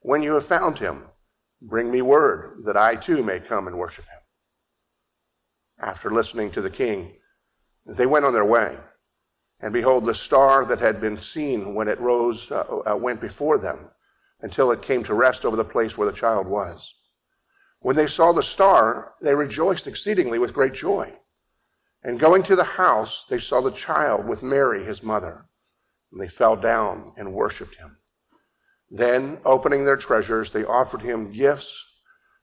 when you have found him, bring me word that I too may come and worship him. After listening to the king, they went on their way. And behold, the star that had been seen when it rose uh, uh, went before them until it came to rest over the place where the child was. When they saw the star, they rejoiced exceedingly with great joy. And going to the house, they saw the child with Mary, his mother. And they fell down and worshiped him. Then, opening their treasures, they offered him gifts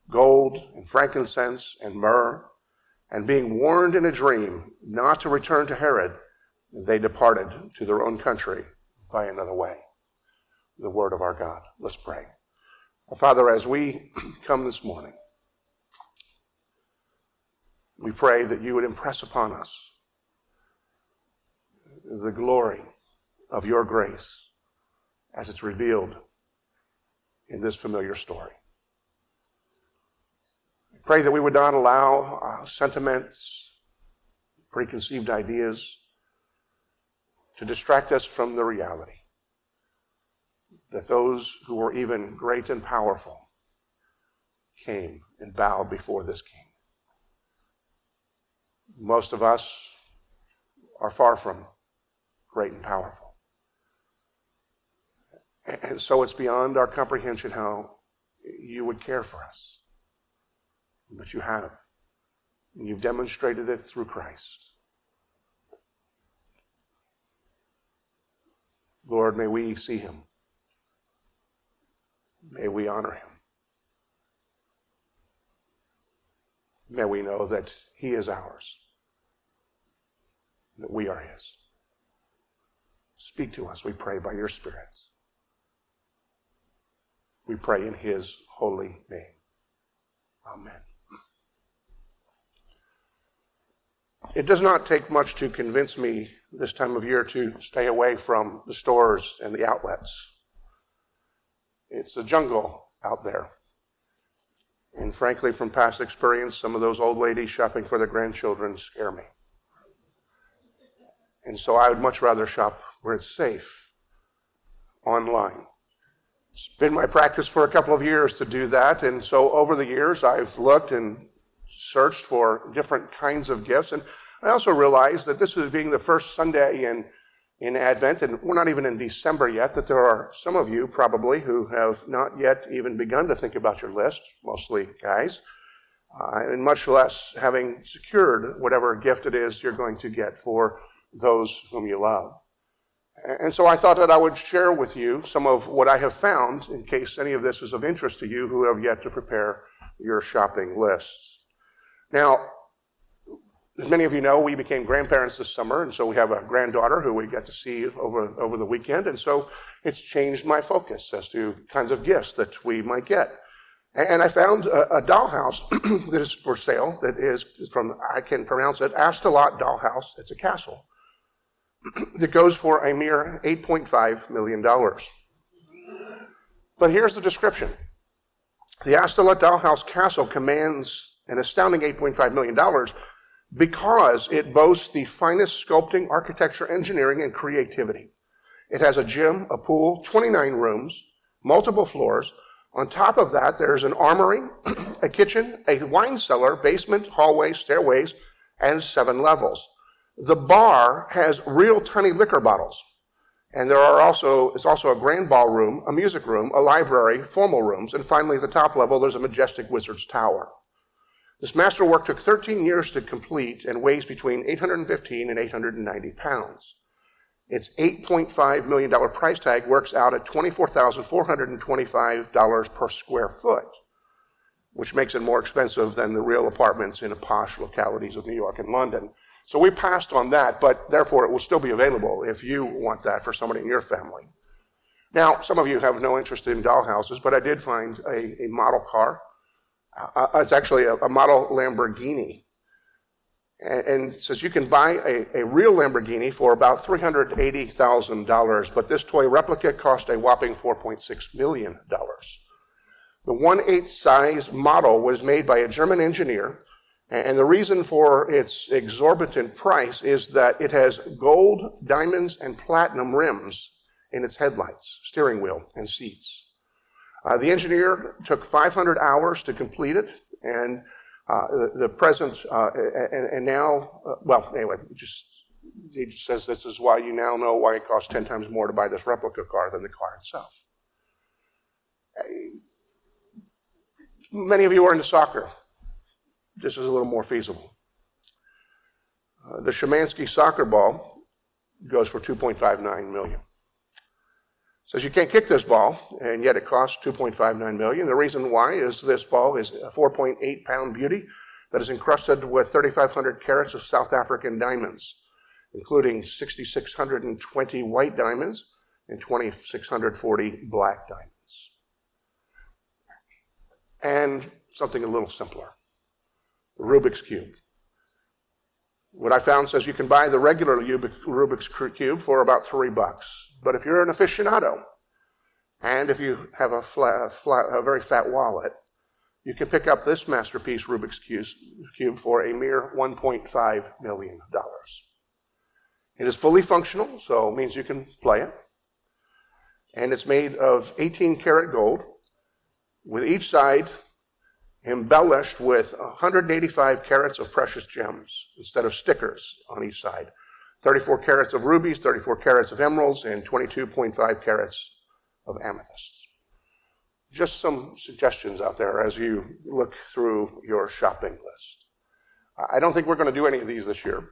gold and frankincense and myrrh. And being warned in a dream not to return to Herod, they departed to their own country by another way. The word of our God. Let's pray. Father, as we come this morning, we pray that you would impress upon us the glory of your grace as it's revealed in this familiar story. I pray that we would not allow uh, sentiments, preconceived ideas to distract us from the reality that those who were even great and powerful came and bowed before this king. Most of us are far from great and powerful. And so it's beyond our comprehension how you would care for us. But you have. And you've demonstrated it through Christ. Lord, may we see him. May we honor him. May we know that he is ours, that we are his. Speak to us, we pray, by your spirits. We pray in his holy name. Amen. It does not take much to convince me this time of year to stay away from the stores and the outlets. It's a jungle out there. And frankly, from past experience, some of those old ladies shopping for their grandchildren scare me. And so I would much rather shop where it's safe online. It's been my practice for a couple of years to do that. And so over the years, I've looked and searched for different kinds of gifts. And I also realized that this was being the first Sunday in, in Advent, and we're not even in December yet, that there are some of you probably who have not yet even begun to think about your list, mostly guys, uh, and much less having secured whatever gift it is you're going to get for those whom you love. And so I thought that I would share with you some of what I have found in case any of this is of interest to you who have yet to prepare your shopping lists. Now, as many of you know, we became grandparents this summer, and so we have a granddaughter who we get to see over, over the weekend, and so it's changed my focus as to kinds of gifts that we might get. And I found a, a dollhouse that is for sale that is from, I can pronounce it, Astolat Dollhouse. It's a castle that goes for a mere $8.5 million. But here's the description The Astolat Dollhouse Castle commands an astounding $8.5 million because it boasts the finest sculpting, architecture, engineering, and creativity. It has a gym, a pool, 29 rooms, multiple floors. On top of that, there's an armory, a kitchen, a wine cellar, basement, hallway, stairways, and seven levels. The bar has real tiny liquor bottles. And there are also, it's also a grand ballroom, a music room, a library, formal rooms, and finally at the top level there's a majestic wizard's tower. This masterwork took 13 years to complete and weighs between 815 and 890 pounds. Its $8.5 million price tag works out at $24,425 per square foot, which makes it more expensive than the real apartments in the posh localities of New York and London. So we passed on that, but therefore it will still be available if you want that for somebody in your family. Now, some of you have no interest in dollhouses, but I did find a, a model car. Uh, uh it's actually a, a, model Lamborghini. And, and says you can buy a, a real Lamborghini for about $380,000, but this toy replica cost a whopping $4.6 million. The 1 8 size model was made by a German engineer and the reason for its exorbitant price is that it has gold, diamonds, and platinum rims in its headlights, steering wheel, and seats. Uh, the engineer took 500 hours to complete it, and uh, the, the, present, uh, and, and, now, uh, well, anyway, just he just says this is why you now know why it costs 10 times more to buy this replica car than the car itself. Many of you are into soccer this is a little more feasible. Uh, the Shimansky soccer ball goes for 2.59 million. Says you can't kick this ball, and yet it costs 2.59 million. The reason why is this ball is a 4.8 pound beauty that is encrusted with 3,500 carats of South African diamonds, including 6,620 white diamonds and 2,640 black diamonds. And something a little simpler. Rubik's Cube. What I found says you can buy the regular Rubik's Cube for about three bucks. But if you're an aficionado, and if you have a, flat, flat, a very fat wallet, you can pick up this masterpiece Rubik's Cube for a mere $1.5 million. It is fully functional, so it means you can play it. And it's made of 18 karat gold, with each side embellished with 185 carats of precious gems instead of stickers on each side. 34 carats of rubies, 34 carats of emeralds, and 22.5 carats of amethysts. Just some suggestions out there as you look through your shopping list. I don't think we're going to do any of these this year,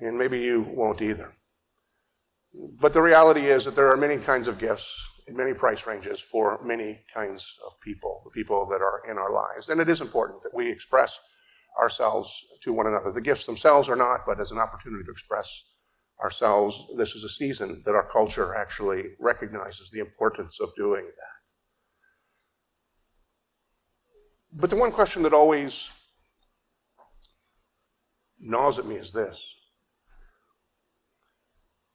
and maybe you won't either. But the reality is that there are many kinds of gifts in many price ranges for many kinds of people, the people that are in our lives. And it is important that we express ourselves to one another. The gifts themselves are not, but as an opportunity to express ourselves, this is a season that our culture actually recognizes the importance of doing that. But the one question that always gnaws at me is this.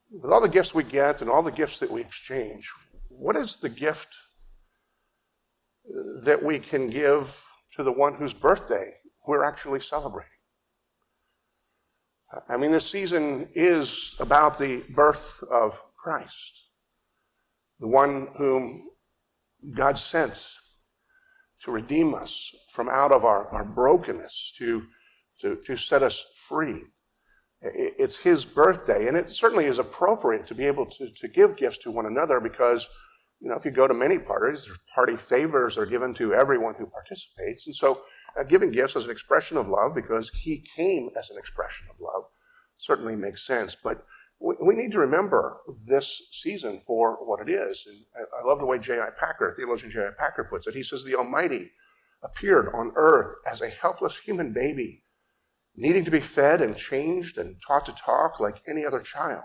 With all the gifts we get and all the gifts that we exchange, what is the gift uh, that we can give to the one whose birthday we're actually celebrating? I mean, this season is about the birth of Christ, the one whom God sent to redeem us from out of our, our brokenness, to, to, to set us free. It's his birthday, and it certainly is appropriate to be able to, to give gifts to one another because you know, if you go to many parties, party favors are given to everyone who participates. And so uh, giving gifts as an expression of love, because he came as an expression of love, certainly makes sense. But we, we need to remember this season for what it is. And I, I love the way J.I. Packer, theologian J.I. Packer puts it. He says, The Almighty appeared on earth as a helpless human baby, needing to be fed and changed and taught to talk like any other child.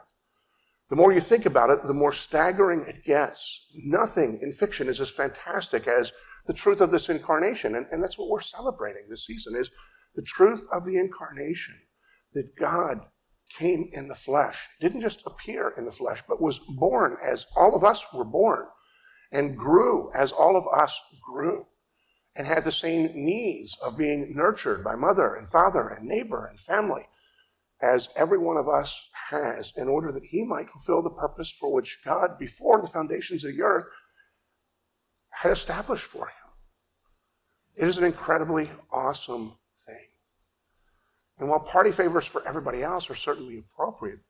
The more you think about it, the more staggering it gets. Nothing in fiction is as fantastic as the truth of this incarnation. And, and that's what we're celebrating this season is the truth of the incarnation. That God came in the flesh, didn't just appear in the flesh, but was born as all of us were born and grew as all of us grew and had the same needs of being nurtured by mother and father and neighbor and family as every one of us has in order that he might fulfill the purpose for which God, before the foundations of the earth, had established for him. It is an incredibly awesome thing. And while party favors for everybody else are certainly appropriate,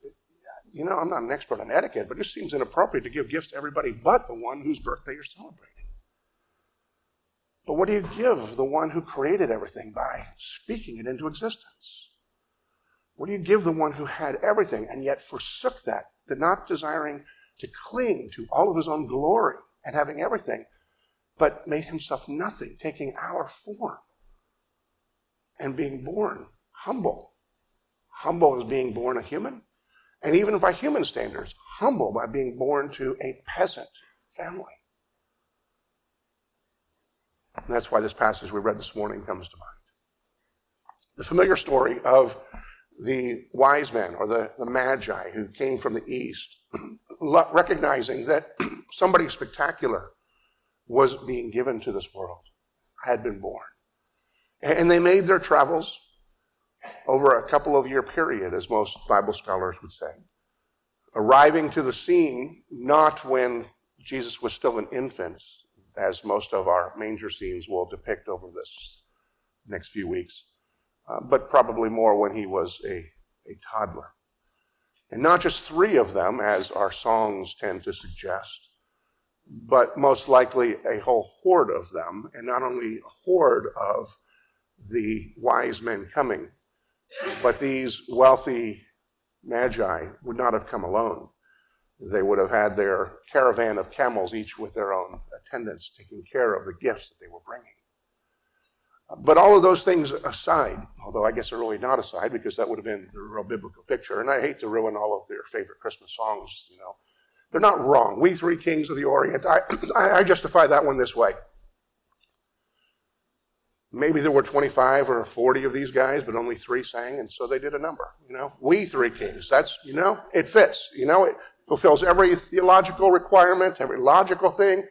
you know, I'm not an expert on etiquette, but it just seems inappropriate to give gifts to everybody but the one whose birthday you're celebrating. But what do you give the one who created everything by speaking it into existence? What do you give the one who had everything and yet forsook that, the not desiring to cling to all of his own glory and having everything, but made himself nothing, taking our form and being born humble? Humble as being born a human, and even by human standards, humble by being born to a peasant family. And that's why this passage we read this morning comes to mind. The familiar story of the wise men or the, the magi who came from the east, recognizing that somebody spectacular was being given to this world, had been born. And they made their travels over a couple of year period, as most Bible scholars would say. Arriving to the scene not when Jesus was still an infant, as most of our manger scenes will depict over this next few weeks, uh, but probably more when he was a, a toddler. And not just three of them, as our songs tend to suggest, but most likely a whole horde of them, and not only a horde of the wise men coming, but these wealthy magi would not have come alone. They would have had their caravan of camels, each with their own attendants, taking care of the gifts that they were bringing. But all of those things aside, although I guess they're really not aside because that would have been the real biblical picture, and I hate to ruin all of their favorite Christmas songs, you know. They're not wrong. We three kings of the Orient, I, I justify that one this way. Maybe there were 25 or 40 of these guys, but only three sang, and so they did a number. You know, we three kings. That's, you know, it fits. You know, it fulfills every theological requirement, every logical thing,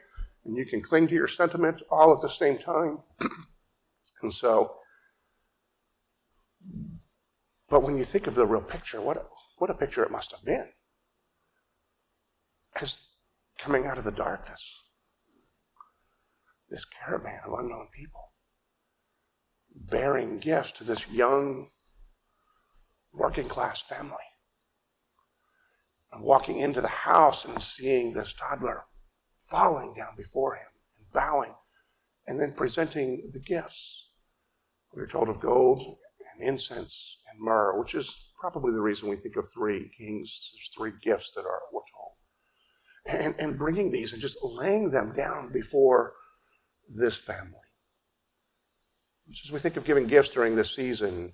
and you can cling to your sentiment all at the same time. and so, but when you think of the real picture, what a, what a picture it must have been. As coming out of the darkness, this caravan of unknown people bearing gifts to this young working class family. And walking into the house and seeing this toddler falling down before him and bowing, and then presenting the gifts. We're told of gold and incense and myrrh, which is probably the reason we think of three kings. There's three gifts that are we're told. And, and bringing these and just laying them down before this family. As we think of giving gifts during this season,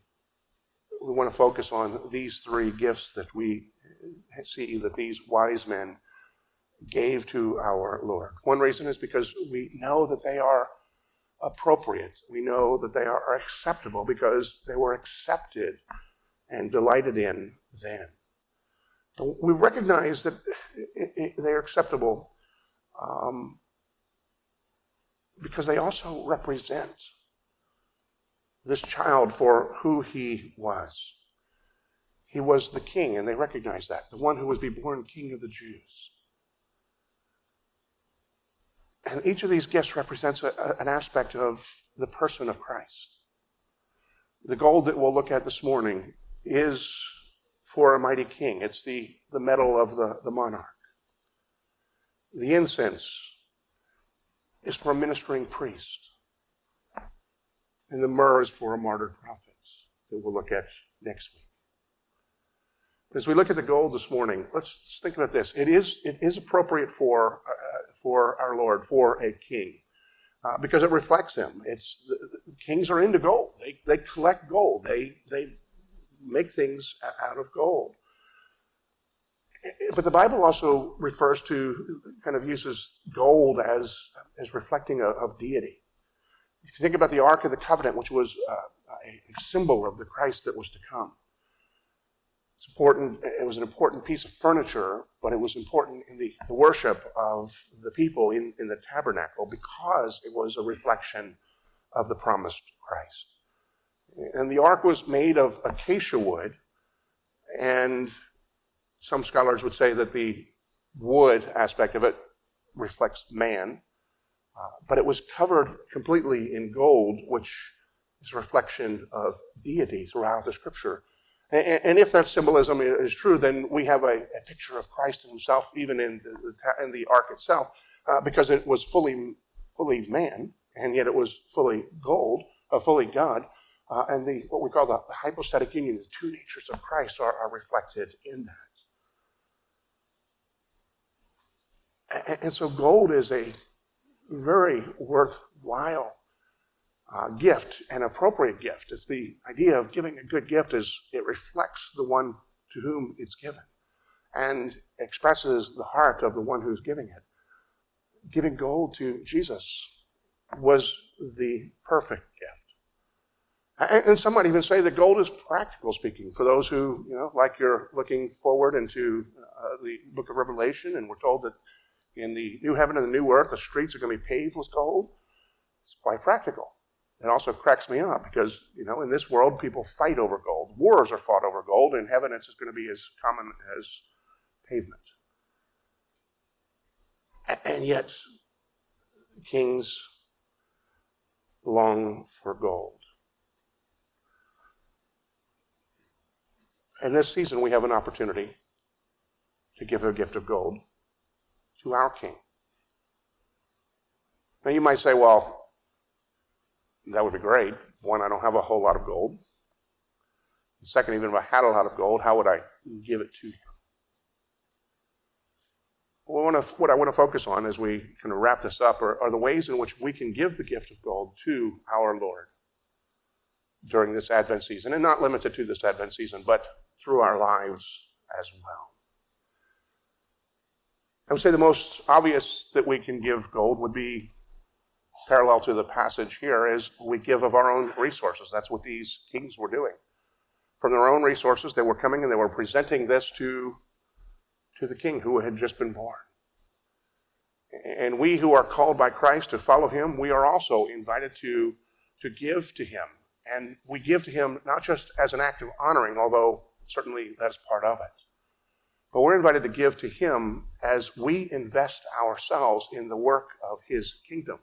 we want to focus on these three gifts that we see that these wise men gave to our Lord. One reason is because we know that they are appropriate. We know that they are acceptable because they were accepted and delighted in then. We recognize that they are acceptable um, because they also represent this child for who he was. He was the king, and they recognized that, the one who was be born king of the Jews. And each of these gifts represents a, an aspect of the person of Christ. The gold that we'll look at this morning is for a mighty king. It's the, the metal of the, the monarch. The incense is for a ministering priest. And the myrrh is for a martyred prophet that we'll look at next week. As we look at the gold this morning, let's, think about this. It is, it is appropriate for, for our Lord, for a king, uh, because it reflects him. It's, the, the kings are into gold. They, they collect gold. They, they make things out of gold. But the Bible also refers to, kind of uses gold as, as reflecting a, of deity. If you think about the Ark of the Covenant, which was uh, a symbol of the Christ that was to come, it's important. It was an important piece of furniture, but it was important in the, the worship of the people in, in the tabernacle because it was a reflection of the promised Christ. And the ark was made of acacia wood, and some scholars would say that the wood aspect of it reflects man, uh, but it was covered completely in gold, which is a reflection of deity throughout the scripture. And, if that symbolism is true, then we have a, a picture of Christ himself, even in the, in the ark itself, uh, because it was fully, fully man, and yet it was fully gold, uh, fully God. Uh, and the what we call the, the, hypostatic union, the two natures of Christ, are, are reflected in that. And, and, so gold is a very worthwhile uh, gift, an appropriate gift. It's the idea of giving a good gift is it reflects the one to whom it's given and expresses the heart of the one who's giving it. Giving gold to Jesus was the perfect gift. And, and some might even say that gold is practical speaking for those who, you know, like you're looking forward into uh, the book of Revelation, and we're told that in the new heaven and the new earth, the streets are going to be paved with gold. It's quite practical. It also cracks me up because, you know, in this world, people fight over gold. Wars are fought over gold. In heaven, it's going to be as common as pavement. And yet, kings long for gold. And this season, we have an opportunity to give a gift of gold to our King. Now, you might say, well, that would be great. One, I don't have a whole lot of gold. Second, even if I had a lot of gold, how would I give it to him? Well, what I want to focus on as we kind of wrap this up are, are the ways in which we can give the gift of gold to our Lord during this Advent season, and not limited to this Advent season, but through our lives as well. I would say the most obvious that we can give gold would be parallel to the passage here is we give of our own resources. That's what these kings were doing. From their own resources, they were coming and they were presenting this to, to the king who had just been born. And we who are called by Christ to follow him, we are also invited to, to give to him. And we give to him not just as an act of honoring, although certainly that's part of it. But we're invited to give to him as we invest ourselves in the work of his kingdom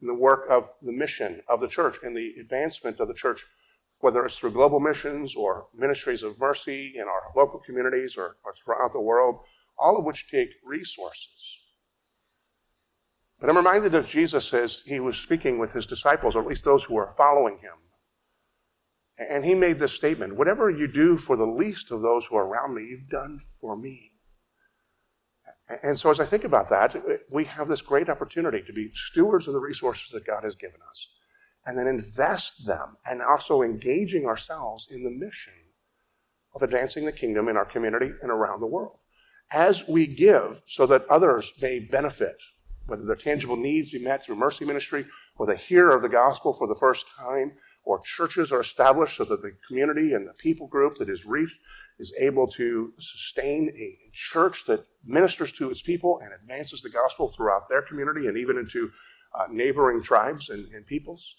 in the work of the mission of the church and the advancement of the church, whether it's through global missions or ministries of mercy in our local communities or, or throughout the world, all of which take resources. But I'm reminded of Jesus as he was speaking with his disciples, or at least those who were following him. And he made this statement Whatever you do for the least of those who are around me, you've done for me. And so, as I think about that, we have this great opportunity to be stewards of the resources that God has given us and then invest them and also engaging ourselves in the mission of advancing the kingdom in our community and around the world. As we give so that others may benefit, whether their tangible needs be met through mercy ministry or they hear of the gospel for the first time, or churches are established so that the community and the people group that is reached is able to sustain a church that ministers to its people and advances the gospel throughout their community and even into uh, neighboring tribes and, and peoples.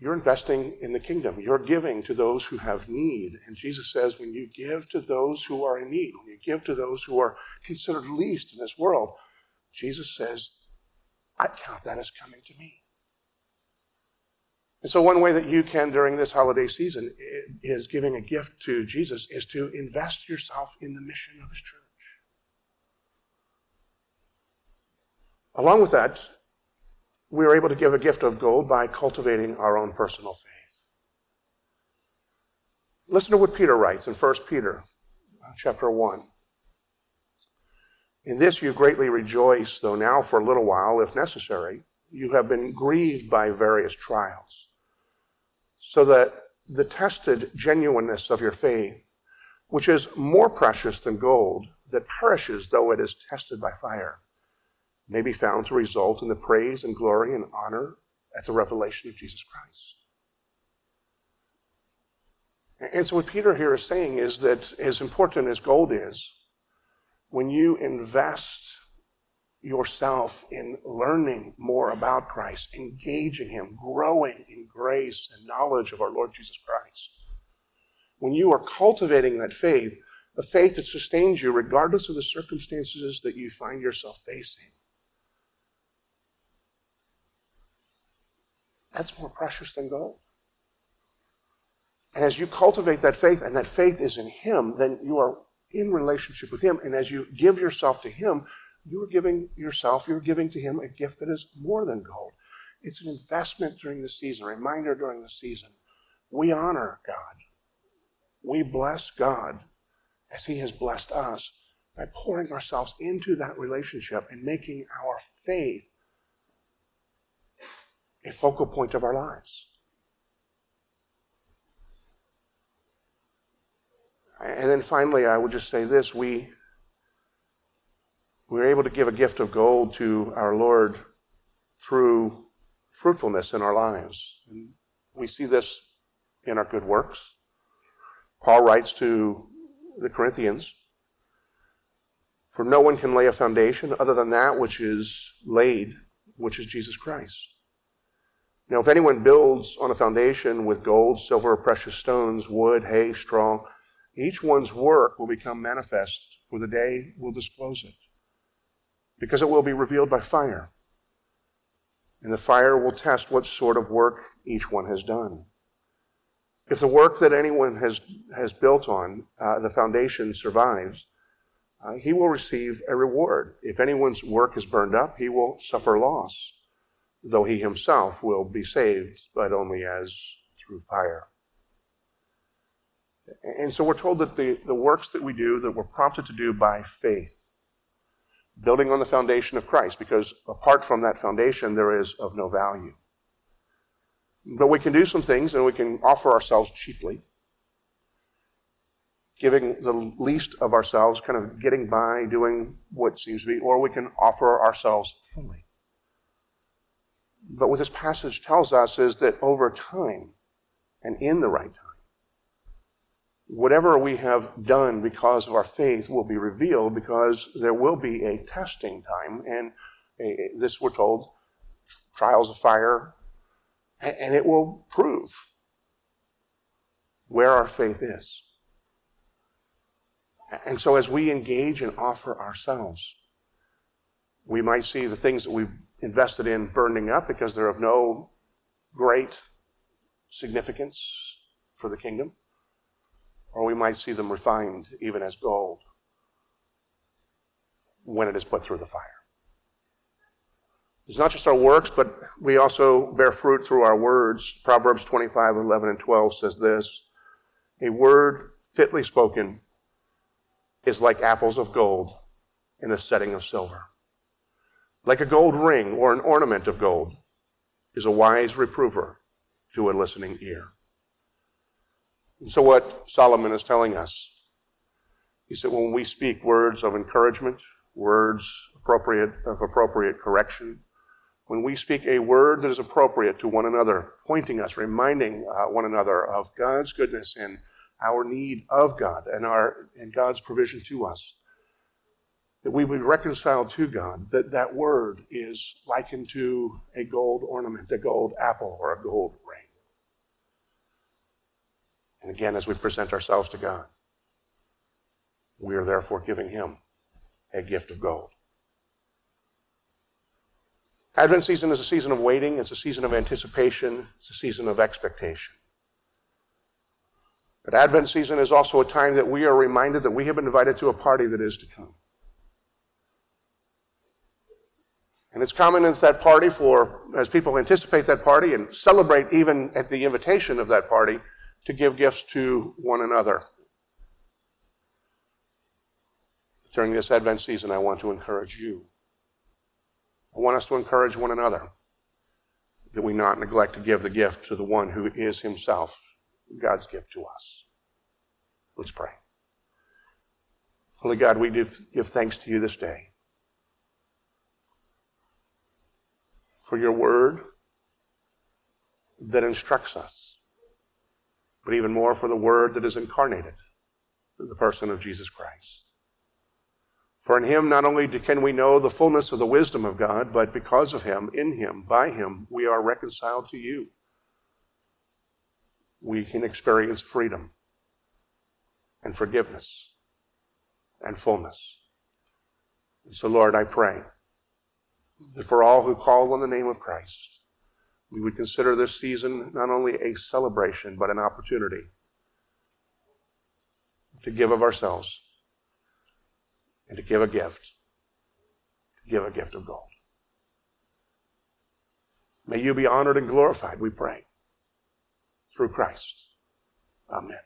You're investing in the kingdom. You're giving to those who have need. And Jesus says, when you give to those who are in need, when you give to those who are considered least in this world, Jesus says, I count that as coming to me. And so, one way that you can during this holiday season is giving a gift to Jesus is to invest yourself in the mission of His church. Along with that, we are able to give a gift of gold by cultivating our own personal faith. Listen to what Peter writes in 1 Peter uh, chapter 1. In this you greatly rejoice, though now for a little while, if necessary, you have been grieved by various trials so that the tested genuineness of your faith, which is more precious than gold that perishes though it is tested by fire, may be found to result in the praise and glory and honor at the revelation of Jesus Christ. And so, what Peter here is saying is that as important as gold is, when you invest yourself in learning more about Christ, engaging Him, growing in grace and knowledge of our Lord Jesus Christ. When you are cultivating that faith, a faith that sustains you regardless of the circumstances that you find yourself facing, that's more precious than gold. And as you cultivate that faith, and that faith is in Him, then you are in relationship with Him. And as you give yourself to Him, you are giving yourself, you're giving to Him a gift that is more than gold. It's an investment during the season, a reminder during the season. We honor God. We bless God as He has blessed us by pouring ourselves into that relationship and making our faith a focal point of our lives. And then finally, I would just say this we, we're able to give a gift of gold to our Lord through fruitfulness in our lives. And we see this in our good works. Paul writes to the Corinthians For no one can lay a foundation other than that which is laid, which is Jesus Christ. Now, if anyone builds on a foundation with gold, silver, precious stones, wood, hay, straw, each one's work will become manifest, for the day will disclose it, because it will be revealed by fire. And the fire will test what sort of work each one has done. If the work that anyone has, has built on, uh, the foundation survives, uh, he will receive a reward. If anyone's work is burned up, he will suffer loss, though he himself will be saved, but only as through fire. And so we're told that the, the works that we do, that we're prompted to do by faith, building on the foundation of Christ, because apart from that foundation, there is of no value. But we can do some things and we can offer ourselves cheaply, giving the least of ourselves, kind of getting by, doing what seems to be, or we can offer ourselves fully. But what this passage tells us is that over time and in the right time, whatever we have done because of our faith will be revealed because there will be a testing time. And a, this, we're told, trials of fire, and it will prove where our faith is. And so, as we engage and offer ourselves, we might see the things that we've invested in burning up because they're of no great significance for the kingdom. Or we might see them refined even as gold when it is put through the fire. It's not just our works, but we also bear fruit through our words. Proverbs 25, 11, and 12 says this A word fitly spoken is like apples of gold in a setting of silver. Like a gold ring or an ornament of gold is a wise reprover to a listening ear. And so, what Solomon is telling us, he said, when we speak words of encouragement, words appropriate of appropriate correction, when we speak a word that is appropriate to one another, pointing us, reminding uh, one another of God's goodness and our need of God and, our, and God's provision to us, that we be reconciled to God, that that word is likened to a gold ornament, a gold apple, or a gold ring. And again, as we present ourselves to God, we are therefore giving Him a gift of gold. Advent season is a season of waiting, it's a season of anticipation, it's a season of expectation. But Advent season is also a time that we are reminded that we have been invited to a party that is to come. And it's common at that party for, as people anticipate that party and celebrate even at the invitation of that party, to give gifts to one another. During this Advent season, I want to encourage you I want us to encourage one another that we not neglect to give the gift to the one who is himself God's gift to us. Let's pray. Holy God, we give, give thanks to you this day for your word that instructs us, but even more for the word that is incarnated in the person of Jesus Christ. For in him not only can we know the fullness of the wisdom of God, but because of him, in him, by him, we are reconciled to you. We can experience freedom and forgiveness and fullness. And so, Lord, I pray that for all who call on the name of Christ, we would consider this season not only a celebration, but an opportunity to give of ourselves and to give a gift, to give a gift of gold. May you be honored and glorified, we pray, through Christ. Amen.